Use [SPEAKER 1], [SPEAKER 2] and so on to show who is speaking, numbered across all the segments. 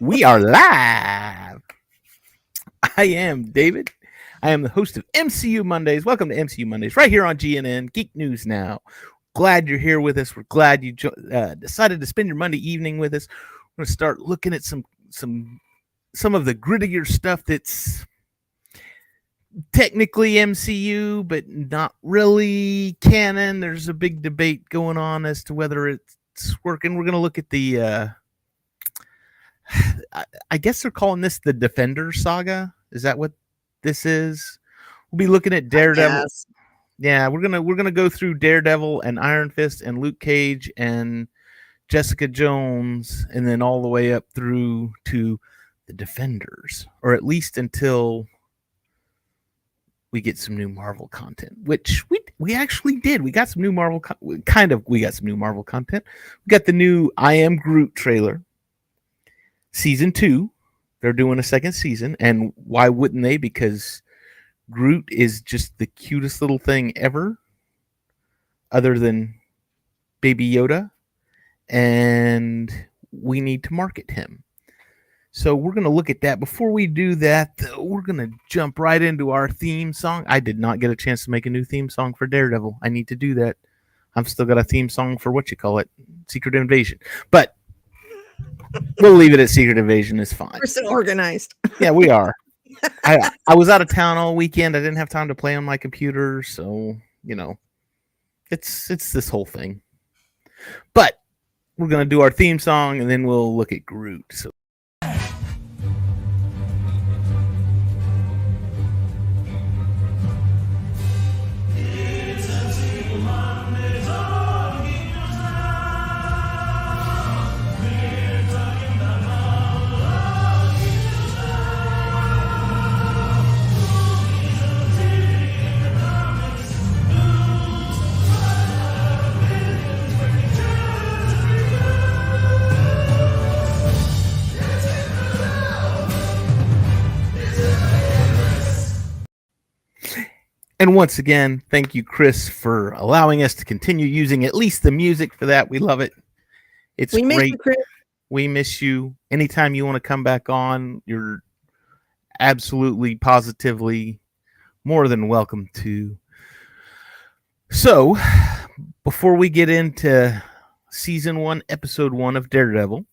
[SPEAKER 1] we are live. I am David. I am the host of MCU Mondays. Welcome to MCU Mondays, right here on GNN Geek News Now. Glad you're here with us. We're glad you jo- uh, decided to spend your Monday evening with us. We're going to start looking at some some some of the grittier stuff that's technically MCU, but not really canon. There's a big debate going on as to whether it's working. We're going to look at the. Uh, I, I guess they're calling this the Defender Saga. Is that what this is? We'll be looking at Daredevil. Yeah, we're gonna we're gonna go through Daredevil and Iron Fist and Luke Cage and Jessica Jones, and then all the way up through to the Defenders, or at least until we get some new Marvel content, which we we actually did. We got some new Marvel, kind of. We got some new Marvel content. We got the new I Am Groot trailer, season two. They're doing a second season, and why wouldn't they? Because Groot is just the cutest little thing ever, other than Baby Yoda, and we need to market him. So we're going to look at that. Before we do that, though, we're going to jump right into our theme song. I did not get a chance to make a new theme song for Daredevil. I need to do that. I've still got a theme song for what you call it, Secret Invasion. But we'll leave it at Secret Invasion. It's fine.
[SPEAKER 2] We're so organized.
[SPEAKER 1] Yeah, we are. I I was out of town all weekend. I didn't have time to play on my computer, so you know, it's it's this whole thing. But we're gonna do our theme song, and then we'll look at Groot. So. And once again, thank you, Chris, for allowing us to continue using at least the music for that. We love it. It's
[SPEAKER 2] we miss
[SPEAKER 1] great.
[SPEAKER 2] you, Chris.
[SPEAKER 1] We miss you. Anytime you want to come back on, you're absolutely, positively more than welcome to. So, before we get into season one, episode one of Daredevil,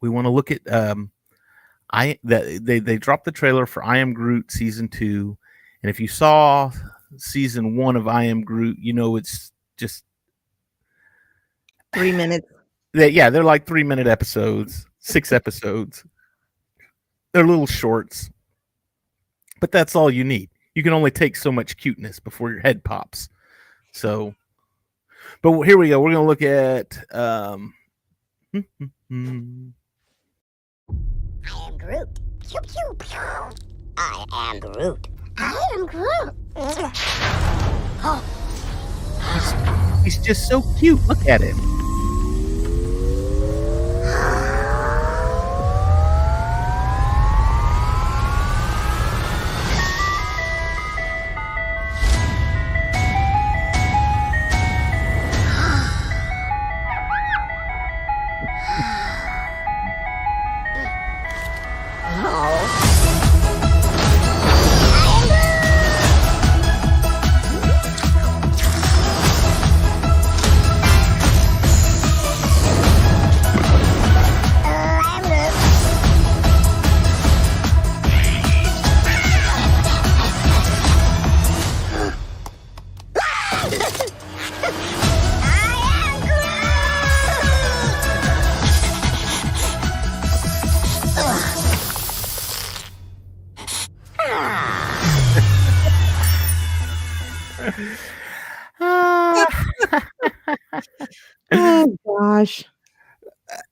[SPEAKER 1] we want to look at um, I that they they dropped the trailer for I Am Groot season two, and if you saw season one of I Am Groot, you know it's just
[SPEAKER 2] Three minutes.
[SPEAKER 1] they, yeah, they're like three minute episodes, six episodes. They're little shorts, but that's all you need. You can only take so much cuteness before your head pops. So, but here we go. We're gonna look at. Um,
[SPEAKER 3] I am Groot. Pew pew pew. I am Groot. I Oh,
[SPEAKER 1] he's just so cute. Look at him.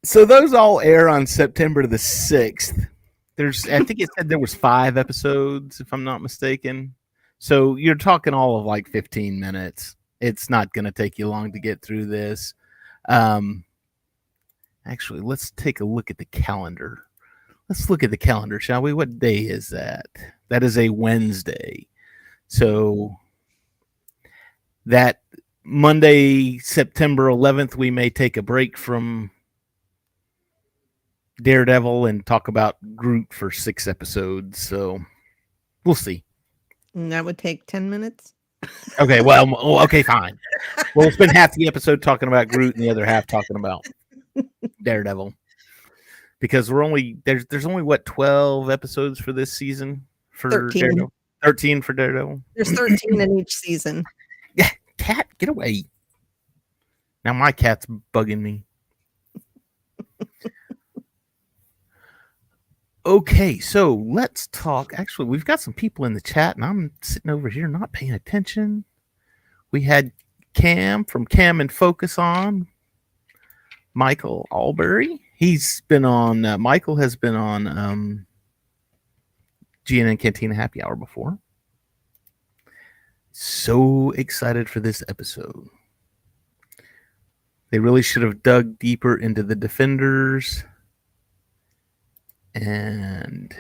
[SPEAKER 1] So those all air on September the sixth. There's, I think it said there was five episodes, if I'm not mistaken. So you're talking all of like 15 minutes. It's not going to take you long to get through this. Um, actually, let's take a look at the calendar. Let's look at the calendar, shall we? What day is that? That is a Wednesday. So that Monday, September 11th, we may take a break from Daredevil and talk about Groot for six episodes. So we'll see.
[SPEAKER 2] And that would take 10 minutes.
[SPEAKER 1] Okay, well, okay, fine. We'll spend half the episode talking about Groot and the other half talking about Daredevil. Because we're only there's there's only what twelve episodes for this season for
[SPEAKER 2] 13.
[SPEAKER 1] Daredevil. Thirteen for Daredevil.
[SPEAKER 2] There's 13 in each season.
[SPEAKER 1] Yeah, cat, get away! Now my cat's bugging me. Okay, so let's talk. Actually, we've got some people in the chat, and I'm sitting over here not paying attention. We had Cam from Cam and Focus on. Michael Albury. He's been on. Uh, Michael has been on um, GNN Cantina Happy Hour before. So excited for this episode. They really should have dug deeper into the defenders and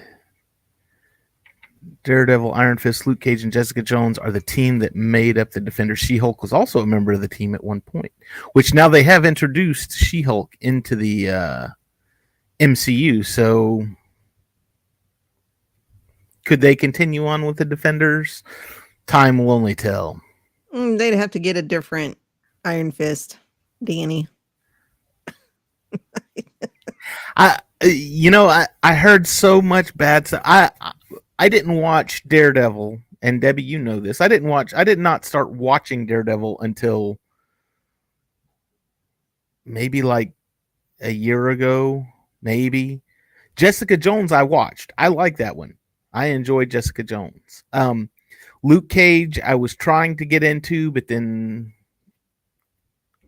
[SPEAKER 1] Daredevil, Iron Fist, Luke Cage, and Jessica Jones are the team that made up the Defenders. She Hulk was also a member of the team at one point, which now they have introduced She Hulk into the uh, MCU. So could they continue on with the Defenders? Time will only tell.
[SPEAKER 2] Mm, they'd have to get a different Iron Fist, Danny.
[SPEAKER 1] I, you know, I, I heard so much bad stuff. I, I didn't watch Daredevil, and Debbie, you know this. I didn't watch. I did not start watching Daredevil until maybe like a year ago, maybe. Jessica Jones, I watched. I like that one. I enjoyed Jessica Jones. Um, Luke Cage, I was trying to get into, but then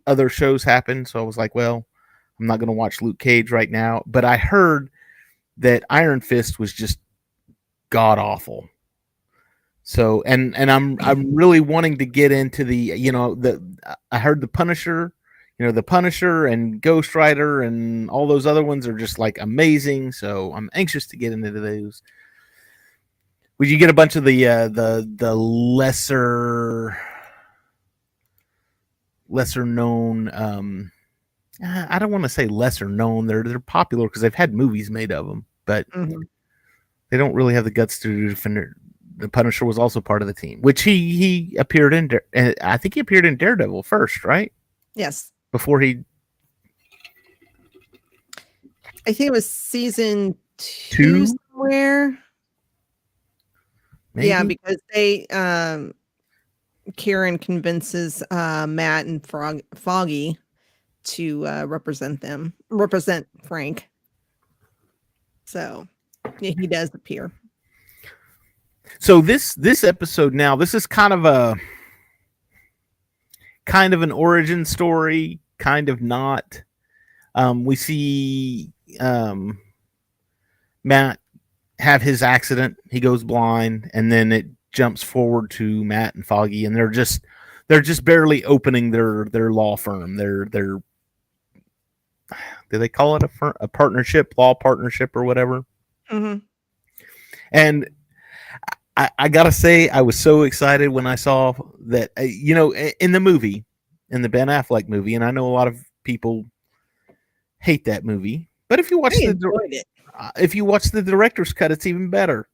[SPEAKER 1] other shows happened, so I was like, well, I'm not going to watch Luke Cage right now. But I heard that Iron Fist was just god awful. So and and I'm I'm really wanting to get into the you know the I heard the Punisher, you know the Punisher and Ghost Rider and all those other ones are just like amazing. So I'm anxious to get into those. Would you get a bunch of the uh, the the lesser lesser known um I don't want to say lesser known. They're they're popular because they've had movies made of them, but
[SPEAKER 2] Mhm.
[SPEAKER 1] they don't really have the guts to defend it. The Punisher was also part of the team, which he he appeared in. Uh, I think he appeared in Daredevil first, right?
[SPEAKER 2] Yes.
[SPEAKER 1] Before he
[SPEAKER 2] I think it was season two,
[SPEAKER 1] Two?
[SPEAKER 2] somewhere. Yeah, because they um Karen convinces uh Matt and Frog Foggy to uh represent them, represent Frank. So yeah, he does appear.
[SPEAKER 1] so this this episode now this is kind of a kind of an origin story kind of not um we see um matt have his accident he goes blind and then it jumps forward to matt and foggy and they're just they're just barely opening their their law firm their their do they call it a, a partnership law partnership or whatever?
[SPEAKER 2] Hmm
[SPEAKER 1] and I, I gotta say, I was so excited when I saw that. Uh, you know, in the movie, in the Ben Affleck movie, and I know a lot of people hate that movie, but if you watch
[SPEAKER 2] I
[SPEAKER 1] the uh, if you watch the director's cut, it's even better.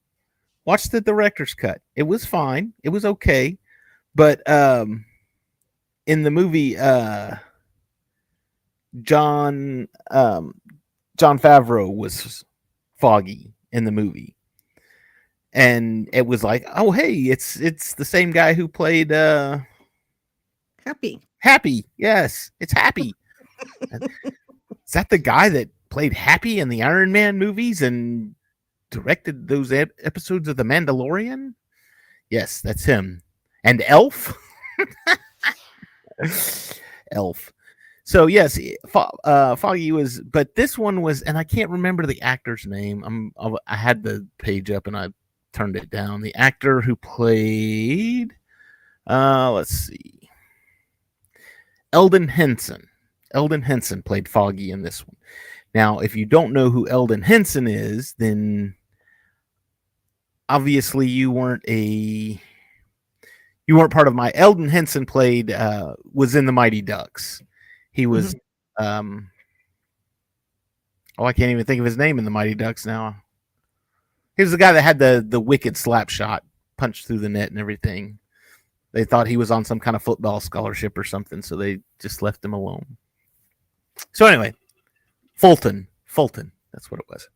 [SPEAKER 1] Watch the director's cut; it was fine, it was okay, but um, in the movie, uh, Jon um, Jon Favreau was Foggy in the movie and it was like, oh hey, it's it's the same guy who played uh
[SPEAKER 2] Happy.
[SPEAKER 1] Happy. Yes, it's Happy. Is that the guy that played Happy in the Iron Man movies and directed those ep- episodes of The Mandalorian? Yes, that's him. And Elf. Elf. So yes, uh, Foggy was, but this one was, and I can't remember the actor's name. I'm, I had the page up and I turned it down. The actor who played, uh, let's see, Elden Henson. Elden Henson played Foggy in this one. Now, if you don't know who Elden Henson is, then obviously you weren't a you weren't part of my Elden Henson played uh was in the Mighty Ducks. He was um oh, I can't even think of his name in the Mighty Ducks now. He was the guy that had the the wicked slap shot, punched through the net and everything. They thought he was on some kind of football scholarship or something, so they just left him alone. So anyway, Fulton, Fulton, that's what it was.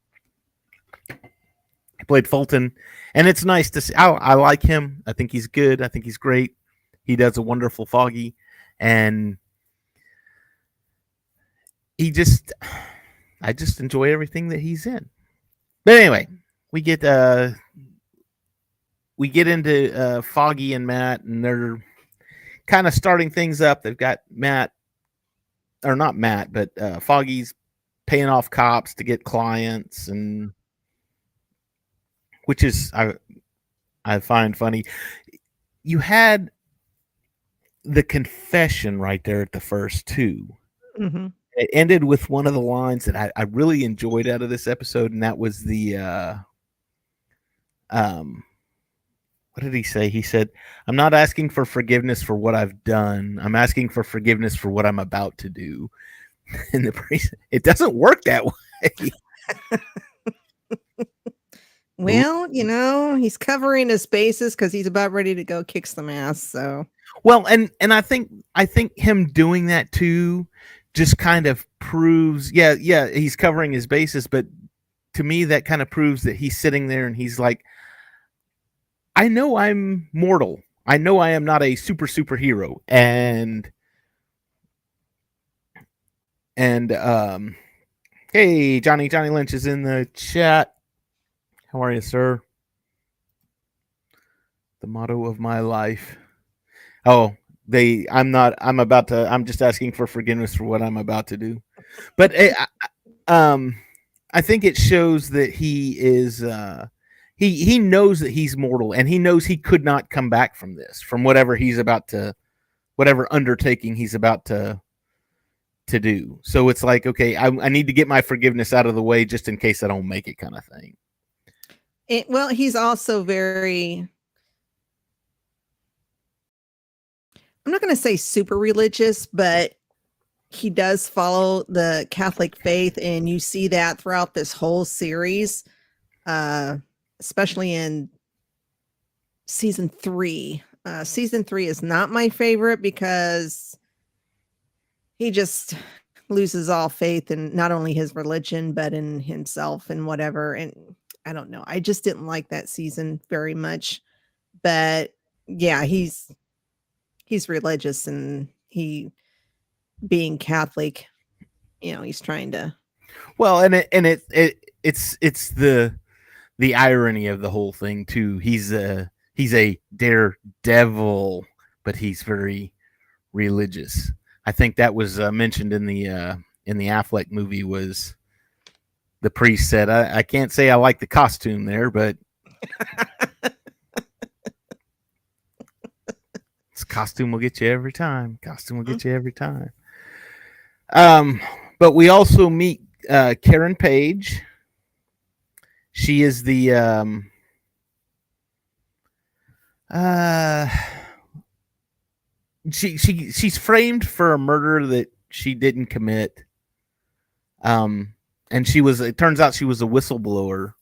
[SPEAKER 1] He played Fulton, and it's nice to see. I, I like him. I think he's good. I think he's great. He does a wonderful Foggy, and he just, I just enjoy everything that he's in. But anyway, we get uh, we get into uh, Foggy and Matt, and they're kind of starting things up. They've got Matt, or not Matt, but uh, Foggy's paying off cops to get clients, and which is I I find funny. You had the confession right there at the first two.
[SPEAKER 2] hmm
[SPEAKER 1] It ended with one of the lines that I, I really enjoyed out of this episode, and that was the uh um what did he say? He said, I'm not asking for forgiveness for what I've done. I'm asking for forgiveness for what I'm about to do. And the priest it doesn't work that way.
[SPEAKER 2] Well, you know, he's covering his bases because he's about ready to go kick some ass. So
[SPEAKER 1] Well, and and I think I think him doing that too just kind of proves yeah, yeah, he's covering his bases, but to me that kind of proves that he's sitting there and he's like I know I'm mortal. I know I am not a super superhero and and um hey, Johnny Johnny Lynch is in the chat. How are you, sir? The motto of my life. Oh, they i'm not i'm about to i'm just asking for forgiveness for what i'm about to do. But eh, I- I- um i think it shows that he is uh he he knows that he's mortal and he knows he could not come back from this from whatever he's about to whatever undertaking he's about to to do. So it's like okay i, I need to get my forgiveness out of the way just in case i don't make it kind of thing.
[SPEAKER 2] It, well, he's also very I'm not going to say super religious, but he does follow the Catholic faith, and you see that throughout this whole series, uh, especially in season three. Uh, season three is not my favorite because he just loses all faith in not only his religion but in himself and whatever. And I don't know. I just didn't like that season very much. But yeah, he's he's religious and he being Catholic, you know, he's trying to
[SPEAKER 1] Well, and it and it, it it's it's the the irony of the whole thing too. He's a he's a daredevil, but he's very religious. I think that was uh, mentioned in the uh, in the Affleck movie. Was the priest said, I, "I can't say I like the costume there, but this costume will get you every time. Costume will get you every time." Um, but we also meet uh, Karen Page. She is the um, uh, she she she's framed for a murder that she didn't commit. Um, and she was. It turns out she was a whistleblower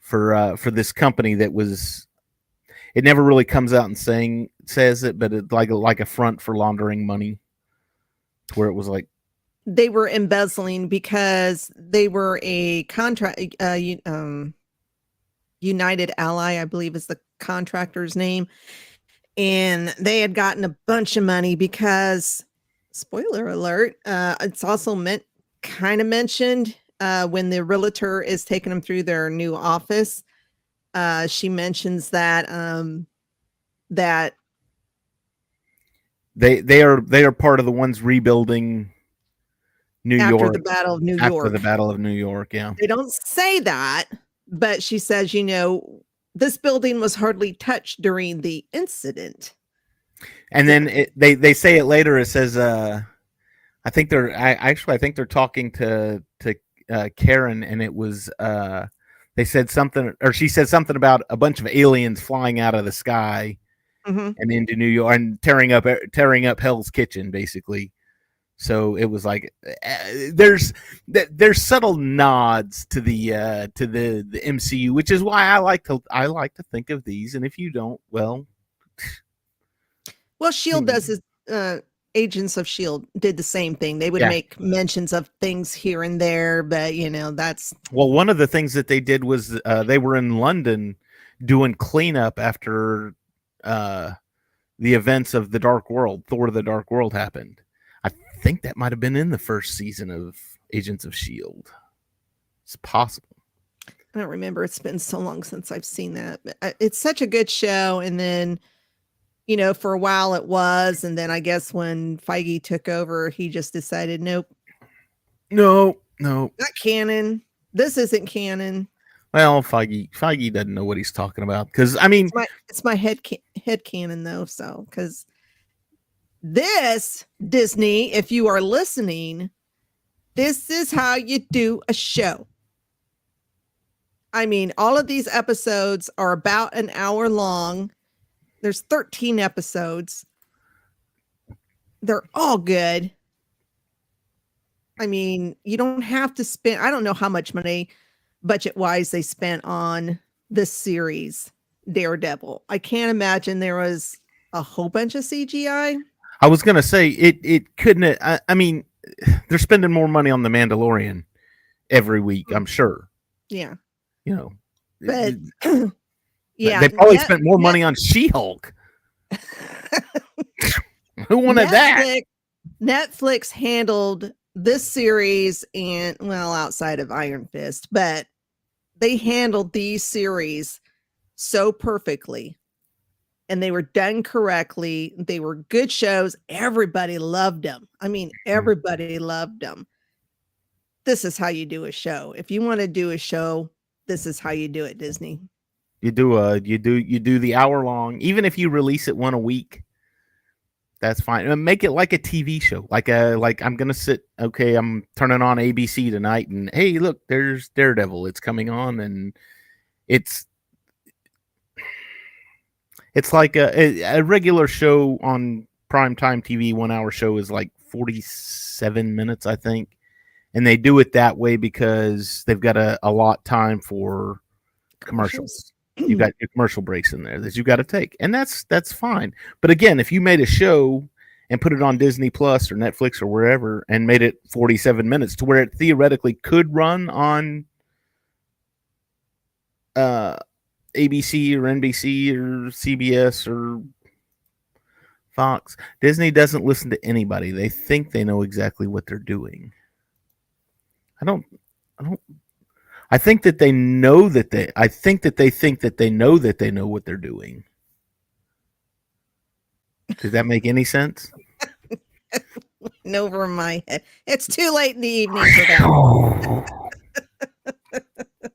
[SPEAKER 1] for uh, for this company that was. It never really comes out and saying says it, but it's like like a front for laundering money. Where it was like
[SPEAKER 2] they were embezzling because they were a contract uh um United Ally, I believe is the contractor's name. And they had gotten a bunch of money because spoiler alert, uh it's also meant kind of mentioned uh when the realtor is taking them through their new office. Uh she mentions that um that
[SPEAKER 1] they they are they are part of the ones rebuilding New
[SPEAKER 2] after
[SPEAKER 1] York
[SPEAKER 2] the Battle of New
[SPEAKER 1] after
[SPEAKER 2] York.
[SPEAKER 1] the Battle of New York. Yeah,
[SPEAKER 2] they don't say that, but she says, you know, this building was hardly touched during the incident.
[SPEAKER 1] and then it, they they say it later. It says, uh, I think they're I actually I think they're talking to to uh, Karen, and it was uh, they said something or she said something about a bunch of aliens flying out of the sky
[SPEAKER 2] Mhm.
[SPEAKER 1] and into New York and tearing up tearing up Hell's Kitchen, basically. So it was like uh, there's there's subtle nods to the uh, to the the MCU, which is why I like to I like to think of these. And if you don't, well,
[SPEAKER 2] Well, Shield
[SPEAKER 1] Hmm.
[SPEAKER 2] does his uh Agents of Shield did the same thing. They would
[SPEAKER 1] Yeah.
[SPEAKER 2] make mentions of things here and there, but you know, that's
[SPEAKER 1] well, one of the things that they did was uh, they were in London doing cleanup after uh, the events of the Dark World, Thor: of The Dark World happened. I think that might have been in the first season of Agents of Shield. It's possible.
[SPEAKER 2] I don't remember. It's been so long since I've seen that. Uh, it's such a good show. And then, you know, for a while it was, and then I guess when Feige took over, he just decided, nope,
[SPEAKER 1] No, no.
[SPEAKER 2] not canon. This isn't canon.
[SPEAKER 1] Well, Feige Feige doesn't know what he's talking about because I mean,
[SPEAKER 2] It's my it's my head ca- head canon though. So because this Disney, if you are listening, this is how you do a show. I mean, all of these episodes are about an hour long. There's 13 episodes. They're all good. I mean, you don't have to spend, I don't know how much money budget wise they spent on this series, Daredevil. I can't imagine there was a whole bunch of CGI.
[SPEAKER 1] I was gonna say it. It couldn't. I, I mean, they're spending more money on the Mandalorian every week. Mm. I'm sure.
[SPEAKER 2] Yeah.
[SPEAKER 1] You know,
[SPEAKER 2] But yeah.
[SPEAKER 1] they probably
[SPEAKER 2] Net-
[SPEAKER 1] spent more
[SPEAKER 2] Net-
[SPEAKER 1] money on She-Hulk. Who wanted that?
[SPEAKER 2] Netflix, Netflix handled this series and well, outside of Iron Fist, but they handled these series so perfectly. And they were done correctly. They were good shows. Everybody loved them. I mean,
[SPEAKER 1] Mm-hmm.
[SPEAKER 2] everybody loved them. This is how you do a show. If you want to do a show, this is how you do it, Disney.
[SPEAKER 1] You do a you do you do the hour long. Even if you release it one a week, that's fine. And make it like a TV show. Like a like I'm gonna sit. Okay, I'm turning on ABC tonight, and hey, look, there's Daredevil. It's coming on, and it's it's like a, a, a regular show on primetime TV. One hour show is like 47 minutes, I think, and they do it that way because they've got a, a lot time for commercials you got your commercial breaks in there that you got to take and that's that's fine. But again if you made a show and put it on disney plus or netflix or wherever and made it 47 minutes to where it theoretically could run on uh abc or nbc or cbs or fox disney doesn't listen to anybody. They think they know exactly what they're doing. I don't i don't I think that they know that they I think that they think that they know that they know what they're doing. Does that make any sense?
[SPEAKER 2] Over my head. It's too late in the evening for that.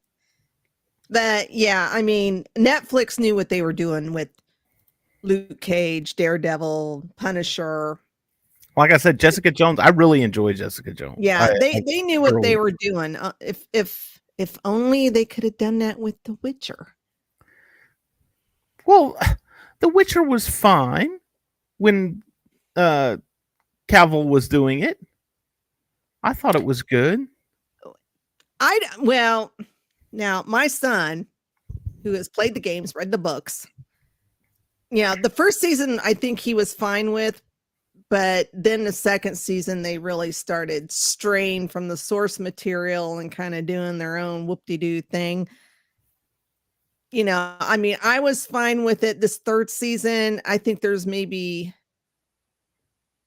[SPEAKER 2] But yeah, I mean, Netflix knew what they were doing with Luke Cage, Daredevil, Punisher.
[SPEAKER 1] like I said, Jessica Jones. I really enjoy Jessica Jones.
[SPEAKER 2] Yeah,
[SPEAKER 1] I-
[SPEAKER 2] they
[SPEAKER 1] I-
[SPEAKER 2] they knew what they were doing. Uh, if if if only they could have done that with The Witcher.
[SPEAKER 1] well, The Witcher was fine when uh Cavill was doing it. I thought it was good.
[SPEAKER 2] I well, now my son, who has played the games, read the books. Yeah, the first season I think he was fine with, but then the second season they really started straying from the source material and kind of doing their own whoop-de-doo thing. You know, I mean, I was fine with it this third season. I think there's maybe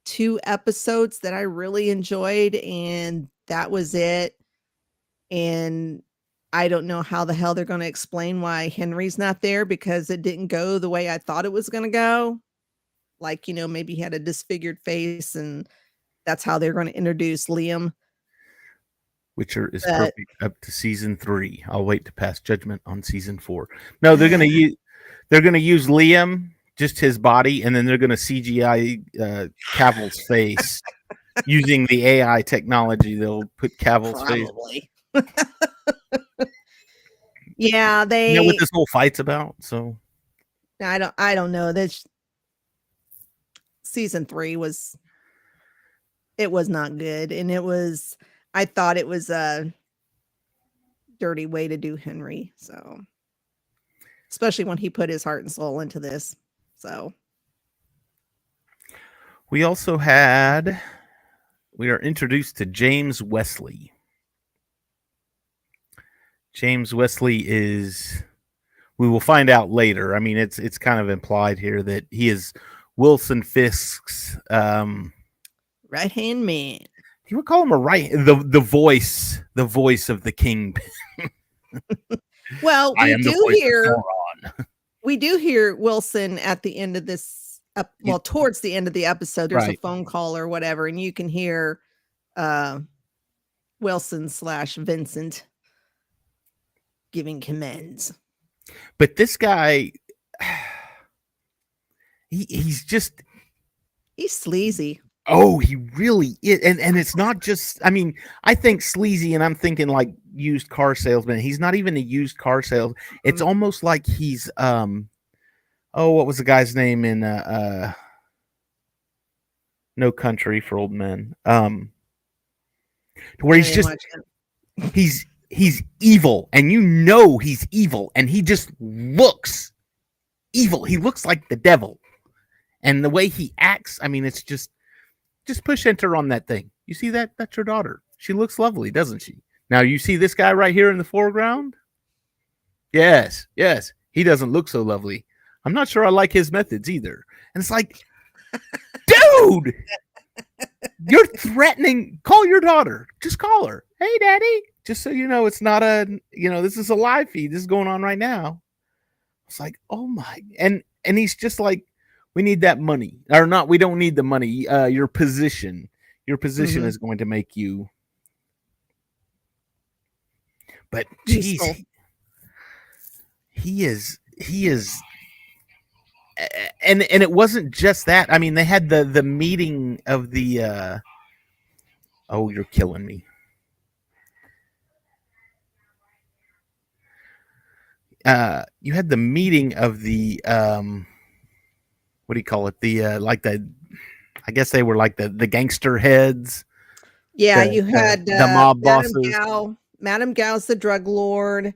[SPEAKER 2] two episodes that I really enjoyed, and that was it. And I don't know how the hell they're going to explain why Henry's not there because it didn't go the way I thought it was going to go. Like, you know, maybe he had a disfigured face, and that's how they're going to introduce Liam.
[SPEAKER 1] Witcher is
[SPEAKER 2] But-
[SPEAKER 1] perfect up to season three. I'll wait to pass judgment on season four. No, they're gonna use they're gonna use Liam, just his body, and then they're gonna CGI uh, Cavill's face using the AI technology. They'll put Cavill's face.
[SPEAKER 2] Yeah, they.
[SPEAKER 1] You know what this whole fight's about? So
[SPEAKER 2] I don't. I don't know. This season three was it was not good, and it was. I thought it was a dirty way to do Henry. So, especially when he put his heart and soul into this. So,
[SPEAKER 1] We also had we are introduced to James Wesley. James Wesley is we will find out later. I mean, it's it's kind of implied here that he is Wilson Fisk's um
[SPEAKER 2] right hand man.
[SPEAKER 1] you would call him a right the the voice the voice of the king.
[SPEAKER 2] Well,
[SPEAKER 1] I
[SPEAKER 2] we do hear we do hear Wilson at the end of this. ep- well, towards the end of the episode, there's
[SPEAKER 1] Right.
[SPEAKER 2] a phone call or whatever, and you can hear uh, Wilson slash Vincent giving commands.
[SPEAKER 1] But this guy he he's just
[SPEAKER 2] He's sleazy.
[SPEAKER 1] Oh, he really is. And and it's not just I mean, I think sleazy and I'm thinking like used car salesman. He's not even a used car sales. It's
[SPEAKER 2] Mhm.
[SPEAKER 1] almost like he's um oh, what was the guy's name in uh, uh No Country for Old Men? Um where he's just he's he's evil and you know he's evil and he just looks evil. He looks like the devil. And the way he acts, I mean, it's just just push enter on that thing. You see that? That's your daughter. She looks lovely, doesn't she? Now you see this guy right here in the foreground? Yes, yes. He doesn't look so lovely. I'm not sure I like his methods either. And it's like, dude, you're threatening. Call your daughter. Just call her. Hey, daddy. Just so you know, it's not a, you know, this is a live feed. This is going on right now. It's like, oh my. And, and he's just like, we need that money or not. We don't need the money. Uh, your position, your position
[SPEAKER 2] Mhm.
[SPEAKER 1] is going to make you. But geez,
[SPEAKER 2] Useful.
[SPEAKER 1] he is, he is and and it wasn't just that. I mean, they had the the meeting of the uh Oh, you're killing me. Uh you had the meeting of the um what do you call it? The uh like the I guess they were like the the gangster heads.
[SPEAKER 2] Yeah,
[SPEAKER 1] the-
[SPEAKER 2] you
[SPEAKER 1] the-
[SPEAKER 2] had
[SPEAKER 1] the
[SPEAKER 2] uh,
[SPEAKER 1] mob
[SPEAKER 2] Madame
[SPEAKER 1] bosses.
[SPEAKER 2] Gao. Madame Gao's the drug lord.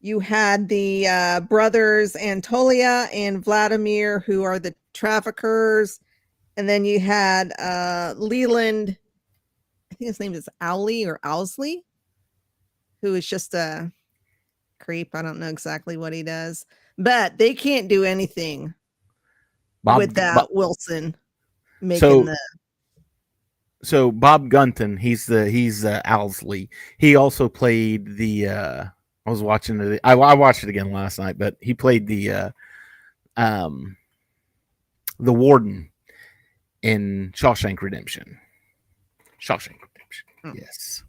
[SPEAKER 2] You had the uh, brothers Anatoly and Vladimir, who are the traffickers, and then you had uh, Leland. I think his name is Owley or Owsley, who is just a creep. I don't know exactly what he does, but they can't do anything
[SPEAKER 1] Bob,
[SPEAKER 2] without
[SPEAKER 1] Bob-
[SPEAKER 2] Wilson making
[SPEAKER 1] So-
[SPEAKER 2] the.
[SPEAKER 1] so Bob Gunton, he's the he's uh, Owlsley. He also played the. uh I was watching the. I, I watched it again last night, but he played the uh um the warden in Shawshank Redemption. Shawshank Redemption.
[SPEAKER 2] Oh.
[SPEAKER 1] Yes.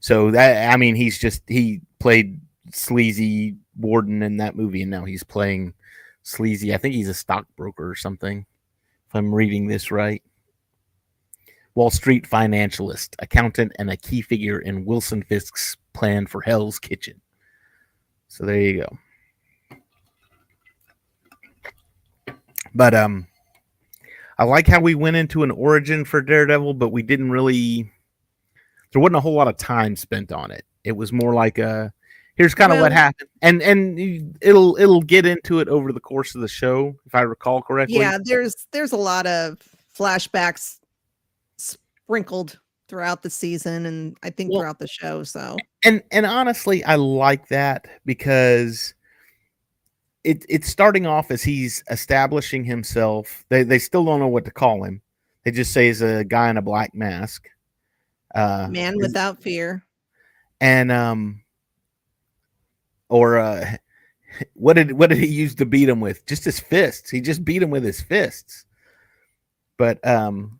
[SPEAKER 1] So that I mean, he's just he played sleazy warden in that movie, and now he's playing sleazy. I think he's a stockbroker or something. If I'm reading this right. Wall Street financialist, accountant, and a key figure in Wilson Fisk's plan for Hell's Kitchen. So there you go. But um I like how we went into an origin for Daredevil, but we didn't really there wasn't a whole lot of time spent on it. It was more like a here's kind of what happened. And and it'll it'll get into it over the course of the show, if I recall correctly.
[SPEAKER 2] Yeah, there's there's a lot of flashbacks sprinkled throughout the season and I think
[SPEAKER 1] Well-
[SPEAKER 2] throughout the show. So
[SPEAKER 1] and and honestly i like that because it it's starting off as he's establishing himself they they still don't know what to call him they just say he's a guy in a black mask uh
[SPEAKER 2] man without fear.
[SPEAKER 1] and um or uh what did what did he use to beat him with? Just his fists. He just beat him with his fists. But um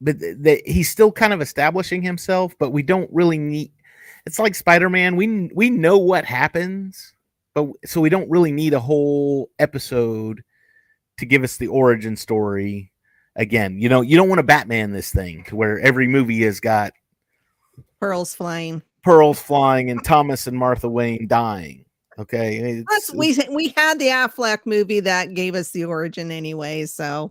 [SPEAKER 1] but th- th- he's still kind of establishing himself but we don't really need it's like spider-man. We we know what happens but so we don't really need a whole episode to give us the origin story again. You know you don't want to batman this thing where every movie has got
[SPEAKER 2] Pearls flying.
[SPEAKER 1] Pearls flying and Thomas and Martha Wayne dying. Okay.
[SPEAKER 2] Plus,
[SPEAKER 1] It's-
[SPEAKER 2] we we had the Affleck movie that gave us the origin anyway, so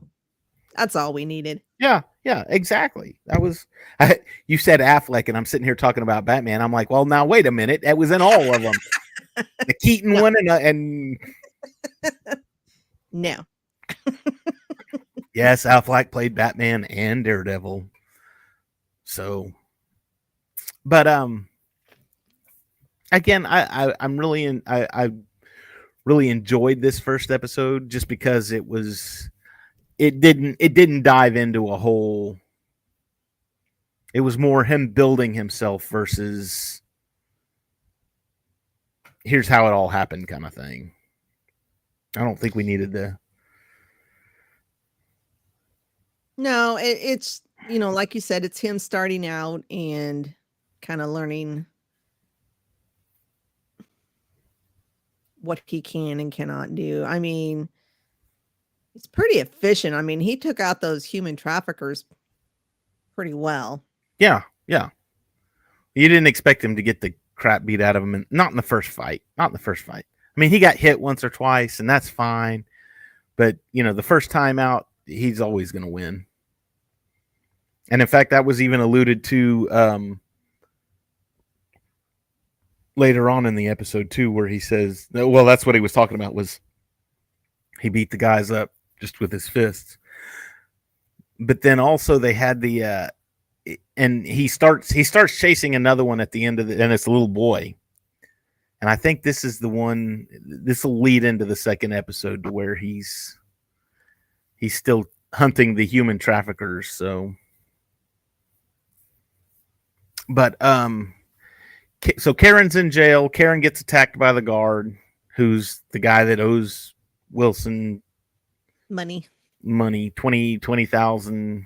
[SPEAKER 2] that's all we needed.
[SPEAKER 1] yeah, Yeah, exactly. That was I, you said Affleck, and I'm sitting here talking about Batman. I'm like, well, now wait a minute. That was in all of them. the Keaton one and uh, and
[SPEAKER 2] No.
[SPEAKER 1] yes, Affleck played Batman and Daredevil. So, but um, again, I, I I'm really in. I I really enjoyed this first episode just because it was it didn't it didn't dive into a whole it was more him building himself versus here's how it all happened kind of thing i don't think we needed to
[SPEAKER 2] No, it, it's you know, like you said, it's him starting out and kind of learning what he can and cannot do. I mean, he's pretty efficient. I mean, he took out those human traffickers pretty well.
[SPEAKER 1] yeah yeah you didn't expect him to get the crap beat out of him in, not in the first fight not in the first fight i mean he got hit once or twice and that's fine but you know the first time out he's always going to win and in fact that was even alluded to um later on in the episode too where he says well that's what he was talking about was he beat the guys up just with his fists. But then also they had the uh and he starts he starts chasing another one at the end of the and it's a little boy. And i think this is the one this will lead into the second episode to where he's he's still hunting the human traffickers so. But um so karen's in jail karen gets attacked by the guard who's the guy that owes wilson
[SPEAKER 2] Money.
[SPEAKER 1] money 20 20000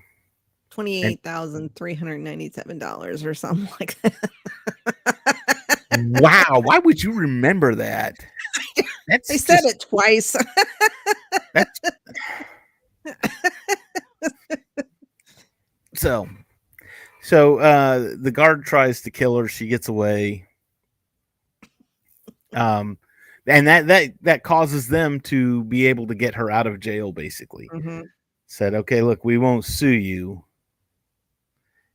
[SPEAKER 2] Twenty-eight thousand three hundred ninety-seven dollars or something like that.
[SPEAKER 1] wow why would you remember that that's
[SPEAKER 2] They said
[SPEAKER 1] just-
[SPEAKER 2] it twice.
[SPEAKER 1] so so uh the guard tries to kill her. She gets away. Um and that that that causes them to be able to get her out of jail basically.
[SPEAKER 2] Mhm.
[SPEAKER 1] said okay look we won't sue you.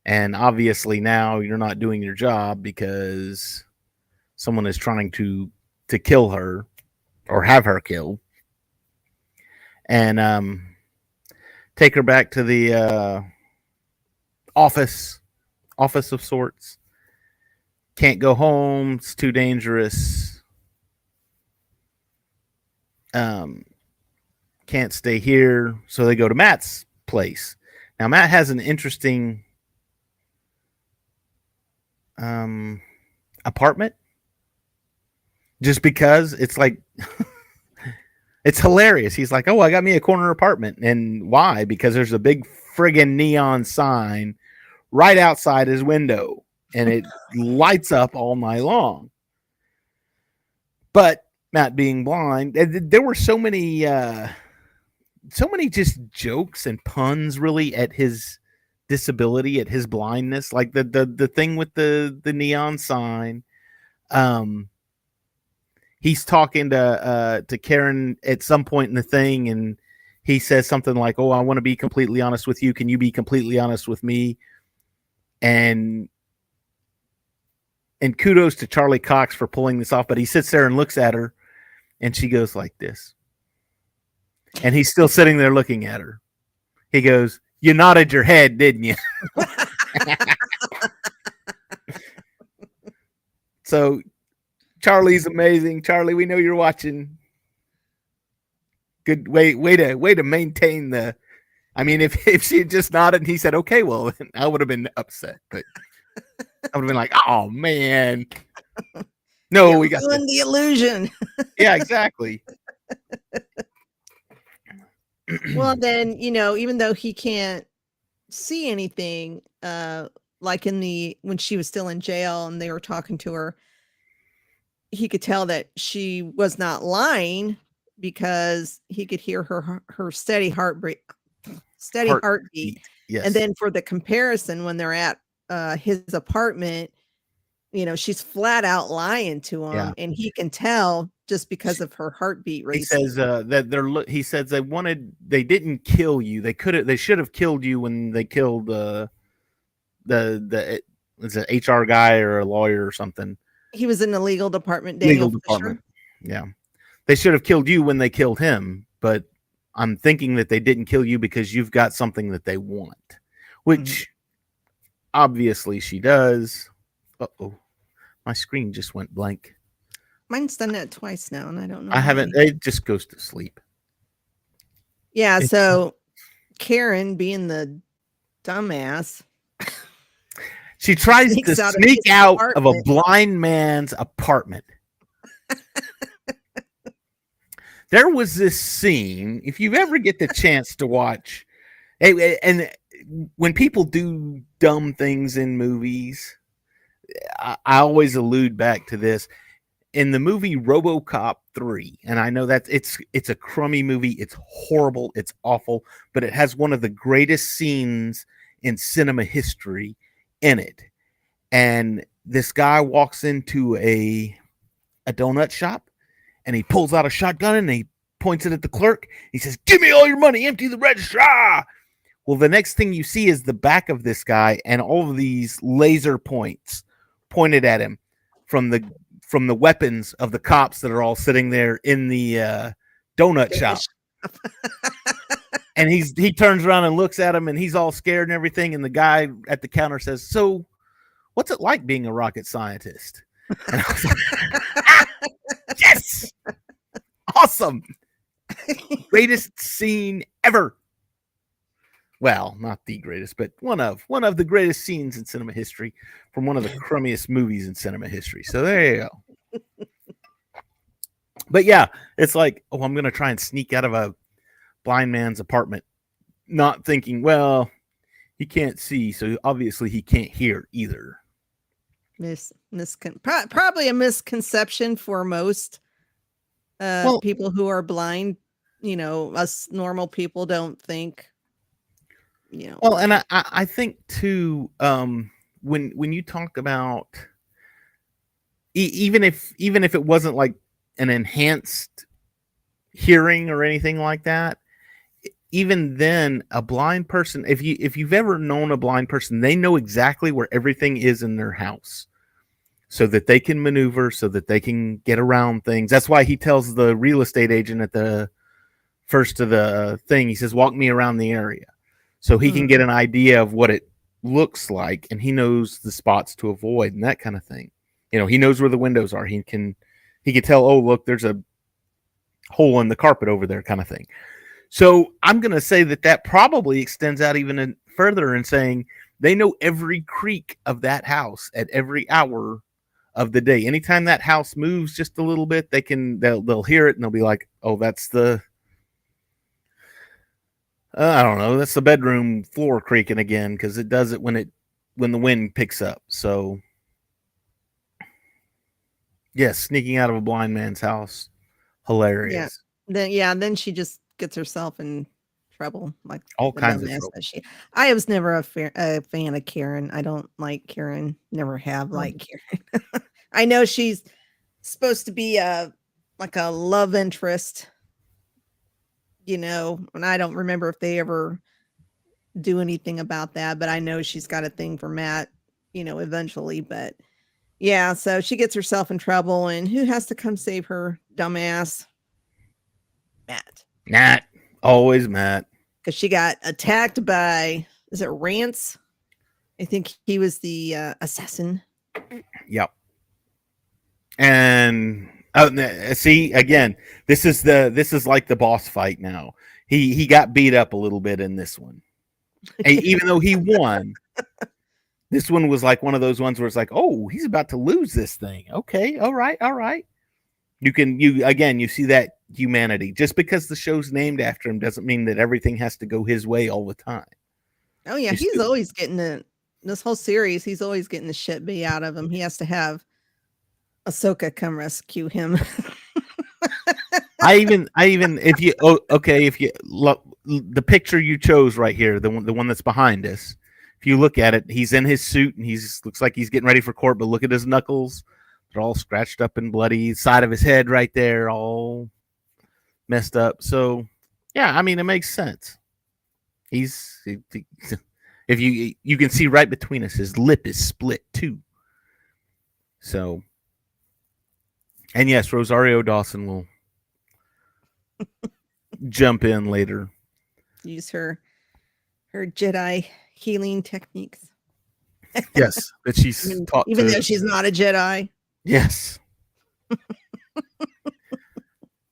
[SPEAKER 1] And obviously now you're not doing your job because someone is trying to to kill her or have her killed. And um take her back to the uh office office of sorts. Can't go home. It's too dangerous. Um can't stay here. So they go to matt's place. Now matt has an interesting um apartment just because it's like it's hilarious. He's like oh i got me a corner apartment. And why? Because there's a big friggin neon sign right outside his window and it lights up all night long. But matt being blind th- th- there were so many uh so many just jokes and puns really at his disability at his blindness like the the the thing with the the neon sign. Um he's talking to uh to Karen at some point in the thing and he says something like oh I want to be completely honest with you. Can you be completely honest with me and and kudos to Charlie Cox for pulling this off but he sits there and looks at her and she goes like this and he's still sitting there looking at her he goes you nodded your head didn't you so Charlie's amazing. Charlie, we know you're watching. Good way, way to way to maintain the. I mean, if if she had just nodded and he said, "Okay," well, then I would have been upset, but I would have been like, "Oh man, no, we got
[SPEAKER 2] ruined the illusion.
[SPEAKER 1] yeah, exactly."
[SPEAKER 2] well then you know even though he can't see anything uh like in the when she was still in jail and they were talking to her he could tell that she was not lying because he could hear her her- her steady heartbeat steady
[SPEAKER 1] Heartbeat,
[SPEAKER 2] heartbeat
[SPEAKER 1] yes,
[SPEAKER 2] and then for the comparison when they're at uh his apartment you know she's flat out lying to him
[SPEAKER 1] Yeah.
[SPEAKER 2] and he can tell just because of her heartbeat
[SPEAKER 1] he says uh, that they're he says they wanted they didn't kill you they could have they should have killed you when they killed uh, the the was it hr guy or a lawyer or something
[SPEAKER 2] he was in the legal department. Daniel
[SPEAKER 1] legal
[SPEAKER 2] Fisher.
[SPEAKER 1] department yeah they should have killed you when they killed him but i'm thinking that they didn't kill you because you've got something that they want which mm-hmm. obviously she does uh-oh my screen just went blank
[SPEAKER 2] Mine's done that twice now, and I don't know.
[SPEAKER 1] i haven't it just goes to sleep
[SPEAKER 2] Yeah,
[SPEAKER 1] It's-
[SPEAKER 2] so Karen being the dumbass.
[SPEAKER 1] She tries to
[SPEAKER 2] out
[SPEAKER 1] sneak
[SPEAKER 2] his
[SPEAKER 1] out of a blind man's apartment. There was this scene, if you ever get the chance to watch, and when people do dumb things in movies, I, I always allude back to this. In the movie RoboCop 3, and I know that it's it's a crummy movie, it's horrible, it's awful, but it has one of the greatest scenes in cinema history in it. And this guy walks into a a donut shop and he pulls out a shotgun and he points it at the clerk. He says, Give me all your money, empty the register. Ah! Well, the next thing you see is the back of this guy and all of these laser points pointed at him from the from the weapons of the cops that are all sitting there in the uh, donut shop and he's he turns around and looks at him and he's all scared and everything and the guy at the counter says so what's it like being a rocket scientist and I was like, "Ah, yes awesome. Greatest scene ever. Well not the greatest but one of one of the greatest scenes in cinema history from one of the crummiest movies in cinema history. So there you go. But yeah it's like oh i'm gonna try and sneak out of a blind man's apartment, not thinking, well, he can't see, so obviously he can't hear either.
[SPEAKER 2] Mis- miscon- pro- probably a misconception for most uh,
[SPEAKER 1] Well-
[SPEAKER 2] people who are blind. You know, us normal people don't think. You know,
[SPEAKER 1] Well, and I, I think too, um, when when you talk about e- even if even if it wasn't like an enhanced hearing or anything like that, even then, a blind person, if you if you've ever known a blind person, they know exactly where everything is in their house. So that they can maneuver, so that they can get around things. That's why he tells the real estate agent at the first of the thing, he says, Walk me around the area so he can hmm. get an idea of what it looks like and he knows the spots to avoid and that kind of thing. You know he knows where the windows are. He can he can tell oh look there's a hole in the carpet over there kind of thing. So i'm going to say that that probably extends out even further in saying they know every creak of that house at every hour of the day anytime that house moves just a little bit they can they'll they'll hear it and they'll be like oh that's the uh, I don't know. That's the bedroom floor creaking again because it does it when it when the wind picks up. So, yes, sneaking out of a blind man's house, hilarious.
[SPEAKER 2] then yeah, then she just gets herself in trouble, like
[SPEAKER 1] All kinds of trouble.
[SPEAKER 2] I was never a, fa- a fan of Karen. I don't like Karen. Never have
[SPEAKER 1] Oh.
[SPEAKER 2] liked Karen. I know she's supposed to be a like a love interest, you know, and I don't remember if they ever do anything about that, but I know she's got a thing for Matt, you know, eventually. But yeah, so she gets herself in trouble, and who has to come save her, dumbass? Matt
[SPEAKER 1] Matt, always Matt.
[SPEAKER 2] because she got attacked by is it Rance? I think he was the uh, assassin.
[SPEAKER 1] Yep. And oh, see again, this is the this is like the boss fight now. He he got beat up a little bit in this one, and even though he won. This one was like one of those ones where it's like, oh, he's about to lose this thing. Okay, all right, all right. You can you again you see that humanity. Just because the show's named after him doesn't mean that everything has to go his way all the time.
[SPEAKER 2] Oh yeah,
[SPEAKER 1] He's
[SPEAKER 2] he's
[SPEAKER 1] still-
[SPEAKER 2] always getting the this whole series. He's always getting the shit beat out of him. He has to have Ahsoka come rescue him.
[SPEAKER 1] I even I even if you oh okay if you look the picture you chose right here the one the one that's behind us if you look at it he's in his suit and he's looks like he's getting ready for court but look at his knuckles They're all scratched up and bloody. Side of his head right there, all messed up. So, yeah, I mean, it makes sense. He's he- he- if you you can see right between us, his lip is split too. So, and yes, Rosario Dawson will jump in later.
[SPEAKER 2] Use her her Jedi healing techniques.
[SPEAKER 1] Yes, that she's
[SPEAKER 2] Even,
[SPEAKER 1] taught
[SPEAKER 2] even
[SPEAKER 1] to-
[SPEAKER 2] though she's not a Jedi.
[SPEAKER 1] Yes.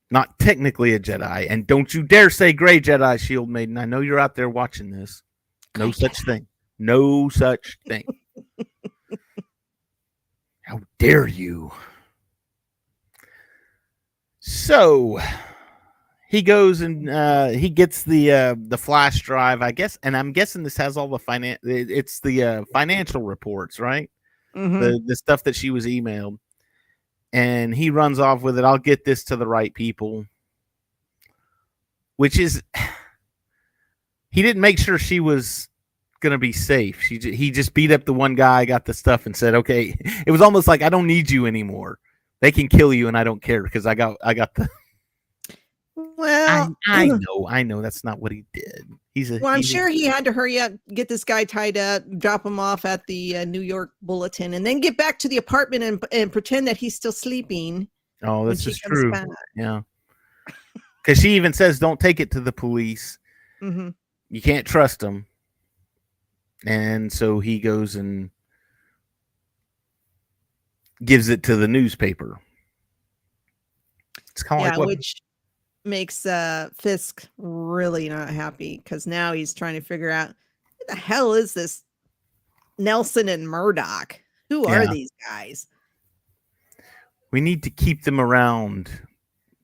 [SPEAKER 1] Not technically a Jedi. And don't you dare say gray Jedi, Shield Maiden. I know you're out there watching this. No
[SPEAKER 2] Gray
[SPEAKER 1] such thing. No such thing. How dare you? So he goes and uh, he gets the uh, the flash drive, I guess, and I'm guessing this has all the finan. it- It's the uh, financial reports, right?
[SPEAKER 2] Mhm.
[SPEAKER 1] the the stuff that she was emailed. And he runs off with it. I'll get this to the right people. Which is he didn't make sure she was gonna be safe. She he just beat up the one guy got the stuff and said okay. It was almost like i don't need you anymore. They can kill you and i don't care because i got i got the I,
[SPEAKER 2] Well,
[SPEAKER 1] I know i know that's not what he did he's a
[SPEAKER 2] well, I'm
[SPEAKER 1] he's a-
[SPEAKER 2] sure he had to hurry up, get this guy tied up, drop him off at the uh, New York Bulletin, and then get back to the apartment and, and pretend that he's still sleeping.
[SPEAKER 1] oh this is true
[SPEAKER 2] back.
[SPEAKER 1] yeah because she even says don't take it to the police
[SPEAKER 2] Mhm.
[SPEAKER 1] you can't trust them." And so he goes and gives it to the newspaper. It's kind of
[SPEAKER 2] Yeah,
[SPEAKER 1] like what
[SPEAKER 2] which makes uh, Fisk really not happy because now he's trying to figure out who the hell is this Nelson and Murdock? Who are
[SPEAKER 1] Yeah.
[SPEAKER 2] these guys?
[SPEAKER 1] we need to keep them around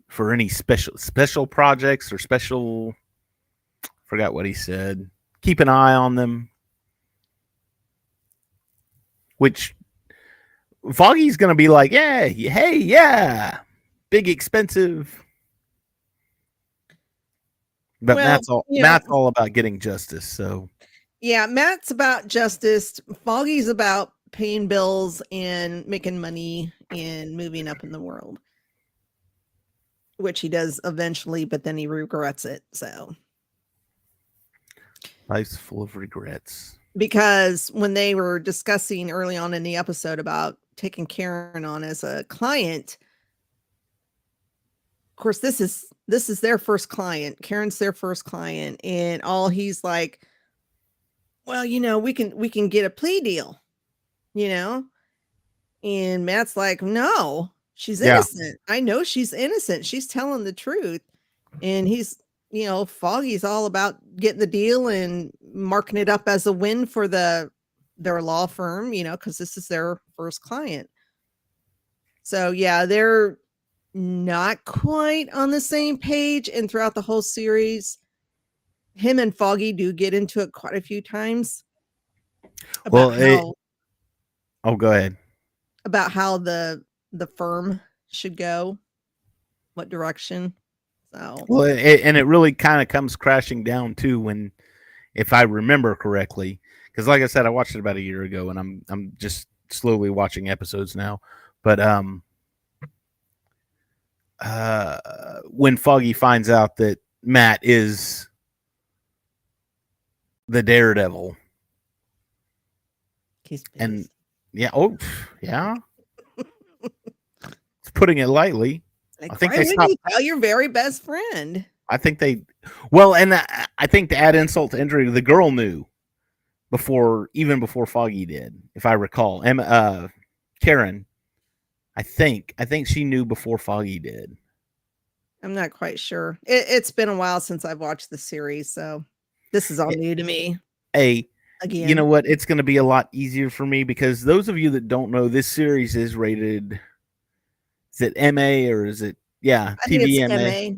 [SPEAKER 1] for any special special projects or special forgot what he said. Keep an eye on them. Which Foggy's gonna be like, yeah, hey, yeah, big expensive. But
[SPEAKER 2] Well,
[SPEAKER 1] Matt's all Matt's all about getting justice. So
[SPEAKER 2] Yeah, Matt's about justice. Foggy's about paying bills and making money and moving up in the world, which he does eventually, but then he regrets it. So,
[SPEAKER 1] life's full of regrets.
[SPEAKER 2] because when they were discussing early on in the episode about taking Karen on as a client, of course, this is this is their first client. Karen's their first client, and all he's like, well, you know, we can we can get a plea deal, you know. And Matt's like, no, she's
[SPEAKER 1] Yeah.
[SPEAKER 2] innocent. I know she's innocent. She's telling the truth. And he's, you know, Foggy's all about getting the deal and marking it up as a win for the their law firm, you know, because this is their first client. So yeah, they're not quite on the same page, and throughout the whole series, him and Foggy do get into it quite a few times.
[SPEAKER 1] Well, it-
[SPEAKER 2] how,
[SPEAKER 1] Oh, go ahead.
[SPEAKER 2] about how the the firm should go, what direction. So
[SPEAKER 1] Well, it, and it really kind of comes crashing down too when, if I remember correctly, because like I said, I watched it about a year ago, and I'm I'm just slowly watching episodes now. But um, uh, when Foggy finds out that Matt is the Daredevil,
[SPEAKER 2] he's
[SPEAKER 1] and- yeah, oh yeah, it's putting it lightly.
[SPEAKER 2] like,
[SPEAKER 1] I think
[SPEAKER 2] why
[SPEAKER 1] they stopped-
[SPEAKER 2] you tell your very best friend?
[SPEAKER 1] I think they, well, and I, I think to add insult to injury, the girl knew before, even before Foggy did, if I recall. Emma, uh, Karen, I think, I think she knew before Foggy did.
[SPEAKER 2] I'm not quite sure. It, it's been a while since I've watched the series, so this is all new to me.
[SPEAKER 1] A,
[SPEAKER 2] Again,
[SPEAKER 1] you know what? It's going to be a lot easier for me because those of you that don't know, this series is rated. Is it MA or is it yeah
[SPEAKER 2] I
[SPEAKER 1] TVMA?
[SPEAKER 2] MA.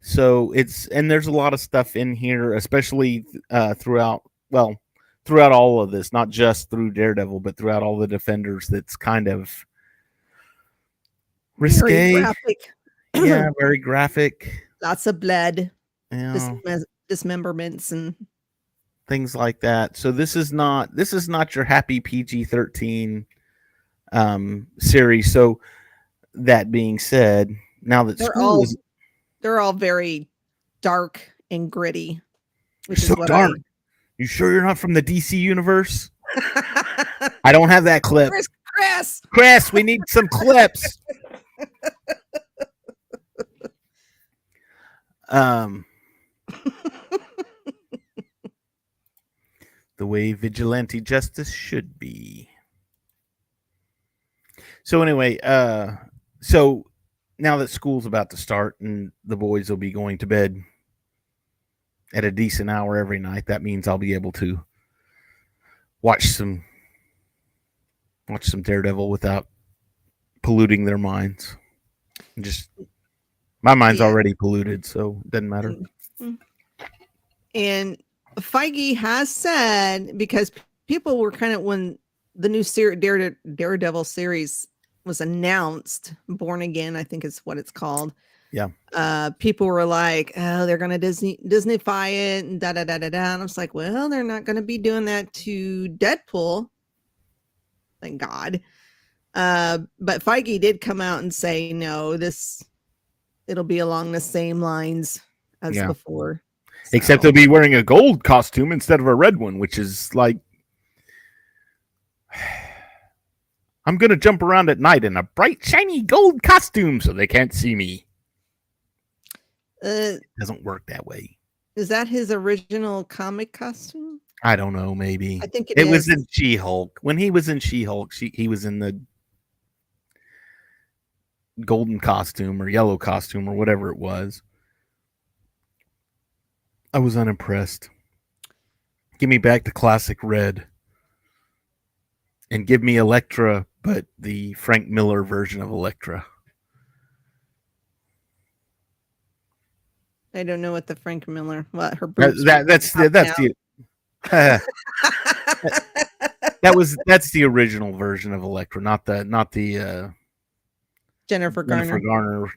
[SPEAKER 1] so it's and there's a lot of stuff in here especially uh throughout well throughout all of this not just through daredevil but throughout all the defenders that's kind of risque
[SPEAKER 2] graphic.
[SPEAKER 1] yeah very graphic
[SPEAKER 2] Lots of blood,
[SPEAKER 1] yeah,
[SPEAKER 2] dismem- dismemberments, and
[SPEAKER 1] things like that so this is not this is not your happy pg-13 um, series. So that being said, now that
[SPEAKER 2] They're all
[SPEAKER 1] is
[SPEAKER 2] they're all very dark and gritty. Which
[SPEAKER 1] So dark. you sure you're not from the DC universe?
[SPEAKER 2] I,
[SPEAKER 1] I don't have that clip.
[SPEAKER 2] Chris, Chris.
[SPEAKER 1] Chris, we need some clips. Um, the way vigilante justice should be. So anyway, uh, so now that school's about to start and the boys will be going to bed at a decent hour every night, that means I'll be able to watch some watch some Daredevil without polluting their minds. Just my mind's
[SPEAKER 2] Yeah.
[SPEAKER 1] already polluted, so it doesn't matter.
[SPEAKER 2] And Feige has said because people were kind of when the new ser- Daredevil series was announced, Born Again, I think is what it's called.
[SPEAKER 1] Yeah.
[SPEAKER 2] Uh, people were like, "Oh, they're gonna Disney Disneyfy it," and da da da da da. And I was like, "Well, they're not gonna be doing that to Deadpool." Thank God. Uh, but Feige did come out and say, "No, this it'll be along the same lines as
[SPEAKER 1] Yeah.
[SPEAKER 2] before."
[SPEAKER 1] Except
[SPEAKER 2] So-
[SPEAKER 1] he'll be wearing a gold costume instead of a red one, which is like I'm gonna jump around at night in a bright, shiny gold costume so they can't see me.
[SPEAKER 2] Uh,
[SPEAKER 1] Doesn't work that way.
[SPEAKER 2] is that his original comic costume?
[SPEAKER 1] I don't know, maybe.
[SPEAKER 2] I think
[SPEAKER 1] It was in She Hulk. When he was in She Hulk, she he was in the golden costume or yellow costume or whatever it was. I was unimpressed. Give me back the classic red. And give me Elektra, but the Frank Miller version of Elektra.
[SPEAKER 2] I don't know what the Frank Miller. What her
[SPEAKER 1] That, that that's the, that's the that was that's the original version of Elektra, not the not the uh
[SPEAKER 2] Jennifer Garner.
[SPEAKER 1] Jennifer Garner.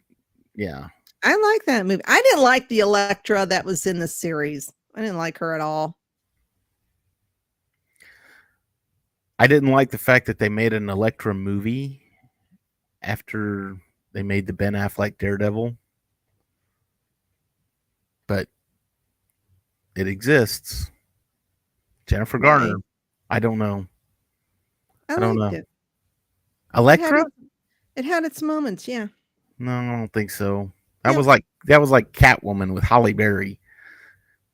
[SPEAKER 1] Yeah.
[SPEAKER 2] I like that movie. I didn't like the Elektra that was in the series. I didn't like her at all.
[SPEAKER 1] I didn't like the fact that they made an Elektra movie after they made the Ben Affleck Daredevil. But it exists. Jennifer? Garner. I don't know.
[SPEAKER 2] I,
[SPEAKER 1] I don't know.
[SPEAKER 2] it. Elektra? It had its moments. Yeah.
[SPEAKER 1] No, I don't think so. That
[SPEAKER 2] Yeah.
[SPEAKER 1] was like that was like Catwoman with Halle Berry.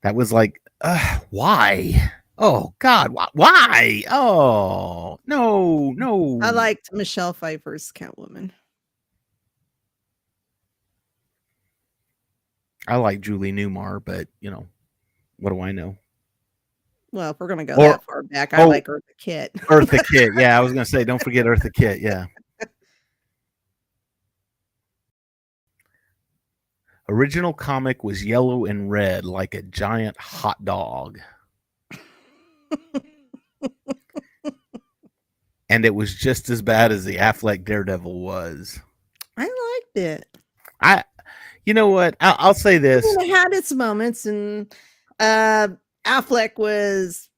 [SPEAKER 1] That was like, uh, why? Oh God, why? why? Oh no, no.
[SPEAKER 2] I liked Michelle Pfeiffer's Catwoman.
[SPEAKER 1] I like Julie Newmar, but you know, what do I know?
[SPEAKER 2] Well, if we're gonna go
[SPEAKER 1] Or-
[SPEAKER 2] that far back, I
[SPEAKER 1] oh.
[SPEAKER 2] like Eartha Kitt.
[SPEAKER 1] Eartha Kitt. Yeah, I was gonna say, don't forget Eartha Kitt. Yeah. Original comic was yellow and red, like a giant hot dog. and it was just as bad as the Affleck Daredevil was.
[SPEAKER 2] I liked it.
[SPEAKER 1] I, you know what? I, I'll say this.
[SPEAKER 2] I mean, it had its moments, and uh, Affleck was.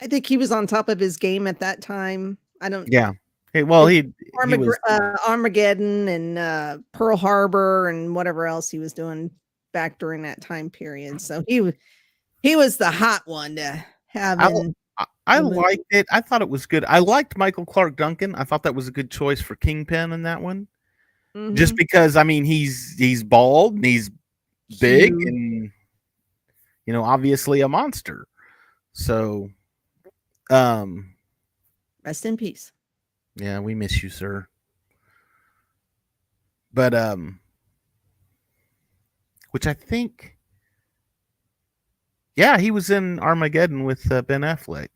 [SPEAKER 2] I think he was on top of his game at that time. I don't.
[SPEAKER 1] Yeah. Hey, well, he, he was,
[SPEAKER 2] uh, Armageddon and uh, Pearl Harbor and whatever else he was doing back during that time period. So he was he was the hot one to have.
[SPEAKER 1] I-
[SPEAKER 2] in-
[SPEAKER 1] I, I liked it. I thought it was good. I liked Michael Clarke Duncan. I thought that was a good choice for Kingpin in that one. Just
[SPEAKER 2] Mhm.
[SPEAKER 1] because I mean he's he's bald and he's big and you know obviously a monster. So um
[SPEAKER 2] rest in peace.
[SPEAKER 1] Yeah, we miss you, sir. But um which I think yeah, he was in Armageddon with uh, Ben Affleck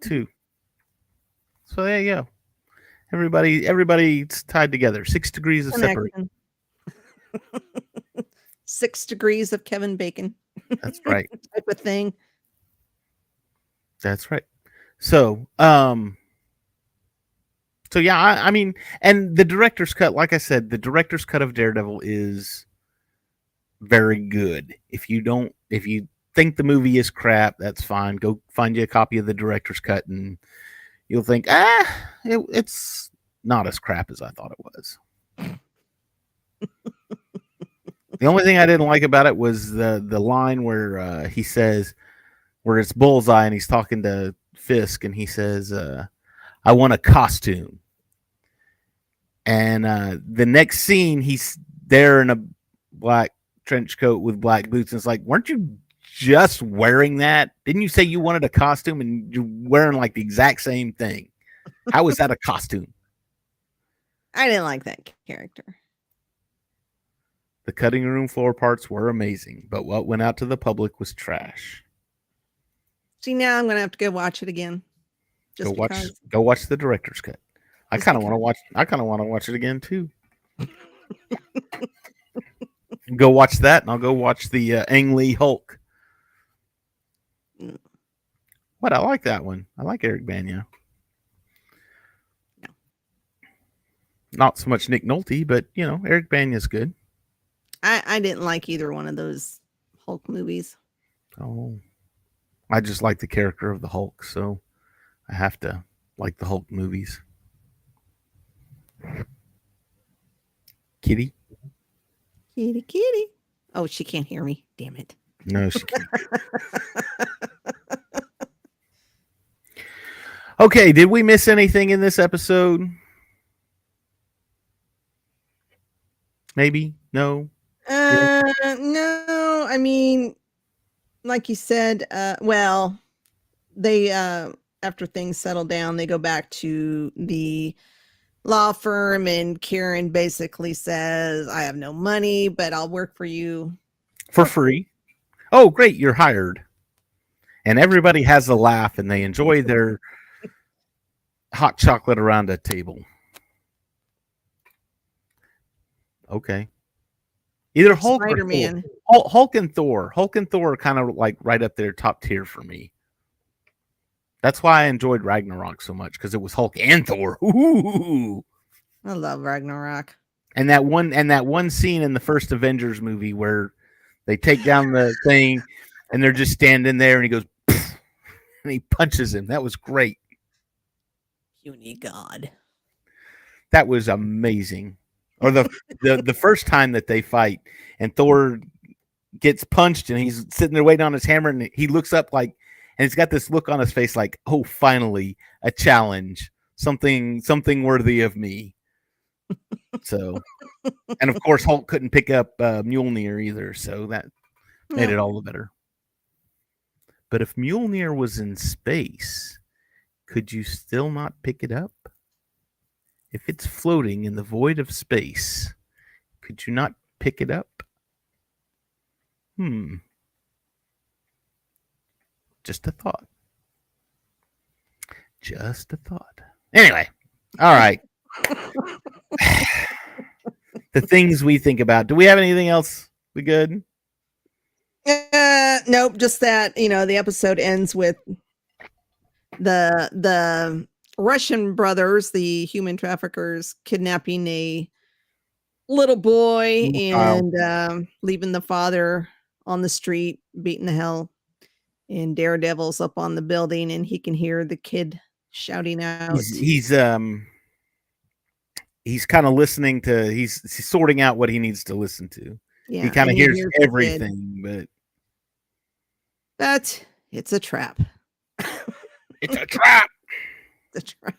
[SPEAKER 1] too. So there you go. Everybody everybody's tied together. 6 degrees of separation.
[SPEAKER 2] Six degrees of Kevin Bacon
[SPEAKER 1] That's right.
[SPEAKER 2] type of thing.
[SPEAKER 1] That's right. So, um, so yeah, I, I mean, and the director's cut, like I said, the director's cut of Daredevil is very good. If you don't, if you think the movie is crap, that's fine. Go find you a copy of the director's cut and you'll think, ah, it, it's not as crap as I thought it was. the only thing I didn't like about it was the the line where uh, he says, where it's Bullseye and he's talking to Fisk and he says, uh, "I want a costume." And uh, the next scene, he's there in a black trench coat with black boots, and it's like, weren't you just wearing that? Didn't you say you wanted a costume and you're wearing like the exact same thing? How is that a costume?
[SPEAKER 2] I didn't like that character.
[SPEAKER 1] The cutting room floor parts were amazing, but what went out to the public was trash.
[SPEAKER 2] See, now I'm gonna have to go watch it again.
[SPEAKER 1] Go watch
[SPEAKER 2] because.
[SPEAKER 1] go watch the director's cut. I kind of want to watch I kind of want to watch it again too. go watch that and I'll go watch the uh, Ang Lee Hulk.
[SPEAKER 2] Mm.
[SPEAKER 1] What I like that one. I like Eric Banya.
[SPEAKER 2] No.
[SPEAKER 1] Not so much Nick Nolte, but you know, Eric Banya's good.
[SPEAKER 2] I, I didn't like either one of those Hulk movies.
[SPEAKER 1] Oh. I just like the character of the Hulk, so I have to like the Hulk movies. Kitty?
[SPEAKER 2] Kitty, kitty. Oh, she can't hear me. Damn it.
[SPEAKER 1] No, she can't. okay, did we miss anything in this episode? Maybe? No.
[SPEAKER 2] Uh, no, I mean, like you said, uh, well, they uh, after things settle down, they go back to the law firm, and Karen basically says, "I have no money, but I'll work for you."
[SPEAKER 1] For free. Oh, great, you're hired. And everybody has a laugh and they enjoy their hot chocolate around a table. Okay. Either Hulk or
[SPEAKER 2] Spider
[SPEAKER 1] Thor. Hulk and Thor. Hulk and Thor are kind of like right up there, top tier for me. That's why I enjoyed Ragnarok so much because it was Hulk and Thor. Ooh.
[SPEAKER 2] I love Ragnarok.
[SPEAKER 1] And that one and that one scene in the first Avengers movie where they take down the thing and they're just standing there and he goes and he punches him. That was great.
[SPEAKER 2] Puny God.
[SPEAKER 1] That was amazing. Or the the, the first time that they fight and Thor gets punched and he's sitting there waiting on his hammer and he looks up like and he's got this look on his face like, "Oh, finally, a challenge. Something something worthy of me." So, and of course Hulk couldn't pick up uh, Mjolnir either, so that made
[SPEAKER 2] Yeah.
[SPEAKER 1] it all the better. But if Mjolnir was in space, could you still not pick it up? If it's floating in the void of space, could you not pick it up? Hmm. Just a thought. Just a thought. Anyway, all right. the things we think about. Do we have anything else? We good?
[SPEAKER 2] Uh, nope, just that you know the episode ends with the the Russian brothers, the human traffickers, kidnapping a little boy and um, leaving the father on the street, beating the hell. And Daredevil's up on the building, and he can hear the kid shouting out.
[SPEAKER 1] He's, he's um he's kind of listening to he's, he's sorting out what he needs to listen to.
[SPEAKER 2] yeah,
[SPEAKER 1] he kind of
[SPEAKER 2] and
[SPEAKER 1] hears
[SPEAKER 2] kid,
[SPEAKER 1] everything, but
[SPEAKER 2] But it's a trap.
[SPEAKER 1] it's a trap.
[SPEAKER 2] the trap.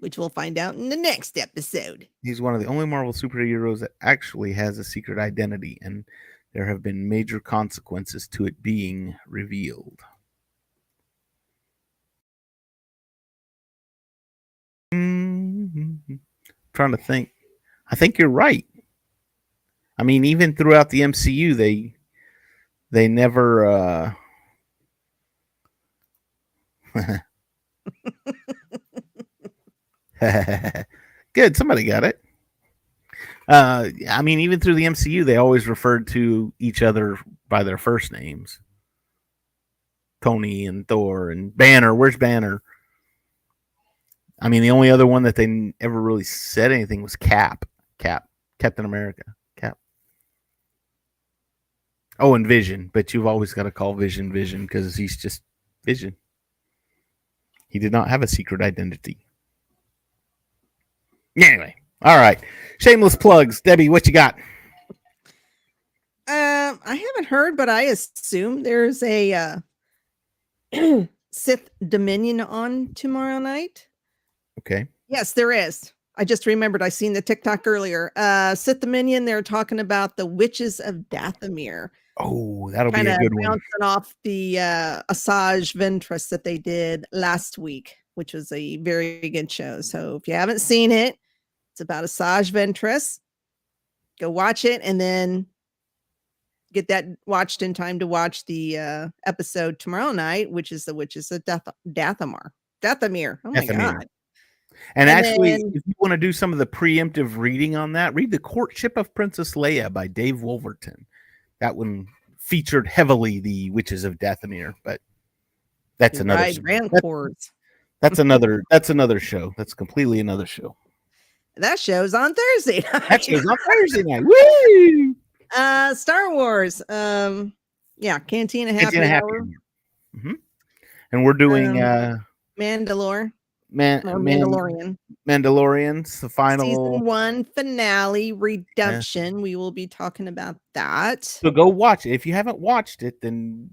[SPEAKER 2] Which we'll find out in the next episode.
[SPEAKER 1] He's one of the only Marvel superheroes that actually has a secret identity, and there have been major consequences to it being revealed. Mhm. Trying to think. I think you're right. I mean, even throughout the MCU, they they never uh Good, somebody got it. Uh I mean, even through the MCU, they always referred to each other by their first names. Tony and Thor and Banner. Where's Banner? I mean, the only other one that they ever really said anything was Cap. Cap. Captain America. Cap. Oh, and Vision, but you've always got to call Vision Vision because he's just Vision. He did not have a secret identity. Anyway, all right. Shameless plugs. Debbie, what you got?
[SPEAKER 2] Um, I haven't heard, but I assume there's a uh, Sith Dominion on tomorrow night.
[SPEAKER 1] Okay.
[SPEAKER 2] Yes, there is. I just remembered. I seen the TikTok earlier. Uh, Sith Dominion. They're talking about the witches of Dathomir,
[SPEAKER 1] Oh, that'll be a good one.
[SPEAKER 2] bouncing off the uh, Asajj Ventress that they did last week, which was a very good show. So if you haven't seen it, it's about Asajj Ventress. Go watch it, and then get that watched in time to watch the uh, episode tomorrow night, which is the which witches of Dath- Dathomir. Dathomir. Oh my
[SPEAKER 1] Dathomir.
[SPEAKER 2] god.
[SPEAKER 1] And,
[SPEAKER 2] And
[SPEAKER 1] actually,
[SPEAKER 2] then-
[SPEAKER 1] if you want to do some of the preemptive reading on that, read The Courtship of Princess Leia by Dave Wolverton. That one featured heavily the Witches of Dathomir, but that's another
[SPEAKER 2] Right,
[SPEAKER 1] show.
[SPEAKER 2] Grand
[SPEAKER 1] That- that's another that's another show. That's completely another show.
[SPEAKER 2] That show's on Thursday.
[SPEAKER 1] That show's on Thursday night. Woo!
[SPEAKER 2] uh Star Wars. Um yeah, Cantina Happy,
[SPEAKER 1] Cantina Happy
[SPEAKER 2] Hour,
[SPEAKER 1] Hour. Mhm. And we're doing
[SPEAKER 2] Um,
[SPEAKER 1] uh
[SPEAKER 2] Mandalore
[SPEAKER 1] Man,
[SPEAKER 2] or Mandalorian.
[SPEAKER 1] Mandalorians, the final
[SPEAKER 2] Season one finale redemption. We will be talking about that.
[SPEAKER 1] So go watch it. If you haven't watched it, then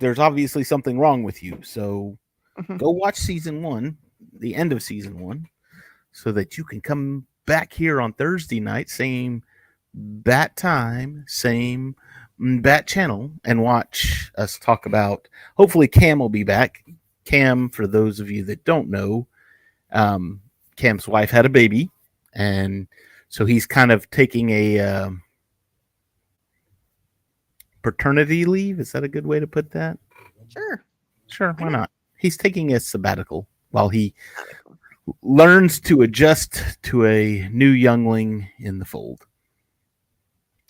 [SPEAKER 1] there's obviously something wrong with you. So
[SPEAKER 2] Mhm.
[SPEAKER 1] go watch season one, the end of season one, so that you can come back here on Thursday night, same bat time, same mm, bat channel, and watch us talk about. Hopefully, Cam will be back. Cam, for those of you that don't know, um, Cam's wife had a baby, and so he's kind of taking a. Um, paternity leave. Is that a good way to put that?
[SPEAKER 2] Sure.
[SPEAKER 1] Sure, why not? He's taking a sabbatical while he learns to adjust to a new youngling in the fold.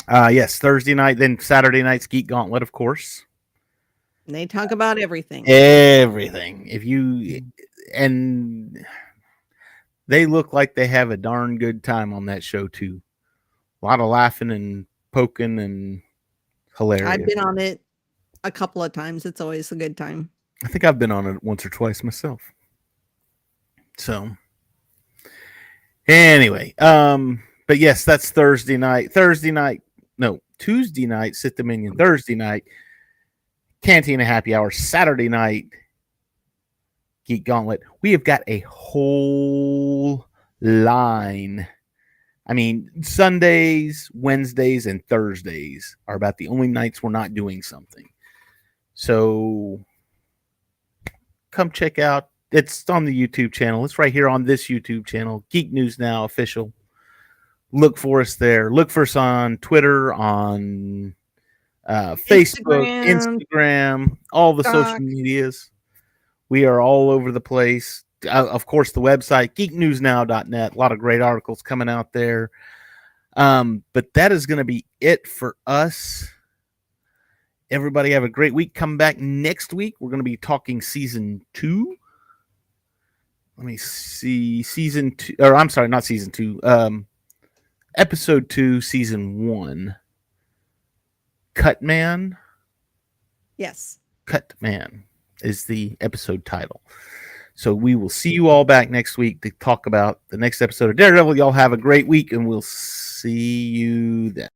[SPEAKER 1] Uh yes, Thursday night, then Saturday night's Geek Gauntlet, of course.
[SPEAKER 2] And they talk about everything.
[SPEAKER 1] Everything. If you and they look like they have a darn good time on that show too. A lot of laughing and poking and hilarious.
[SPEAKER 2] I've been on it a couple of times. It's always a good time.
[SPEAKER 1] I think I've been on it once or twice myself. So anyway, um, but yes, that's Thursday night. Thursday night, no, Tuesday night, Sith Dominion. Thursday night, Cantina Happy Hour. Saturday night, Geek Gauntlet. We have got a whole line. I mean, Sundays, Wednesdays, and Thursdays are about the only nights we're not doing something. So come check out. It's on the YouTube channel. It's right here on this YouTube channel, Geek News Now official. Look for us there. Look for us on Twitter, on uh, Facebook,
[SPEAKER 2] Instagram,
[SPEAKER 1] Instagram, all the social medias. We are all over the place. Uh, of course, the website, geeknewsnow.net. A lot of great articles coming out there. Um, but that is going to be it for us. Everybody have a great week. Come back next week. We're going to be talking season two. Let me see. Season two, or I'm sorry, not season two. Um, episode two, season one. Cut Man.
[SPEAKER 2] Yes.
[SPEAKER 1] Cut Man is the episode title. So we will see you all back next week to talk about the next episode of Daredevil. Y'all have a great week, and we'll see you then.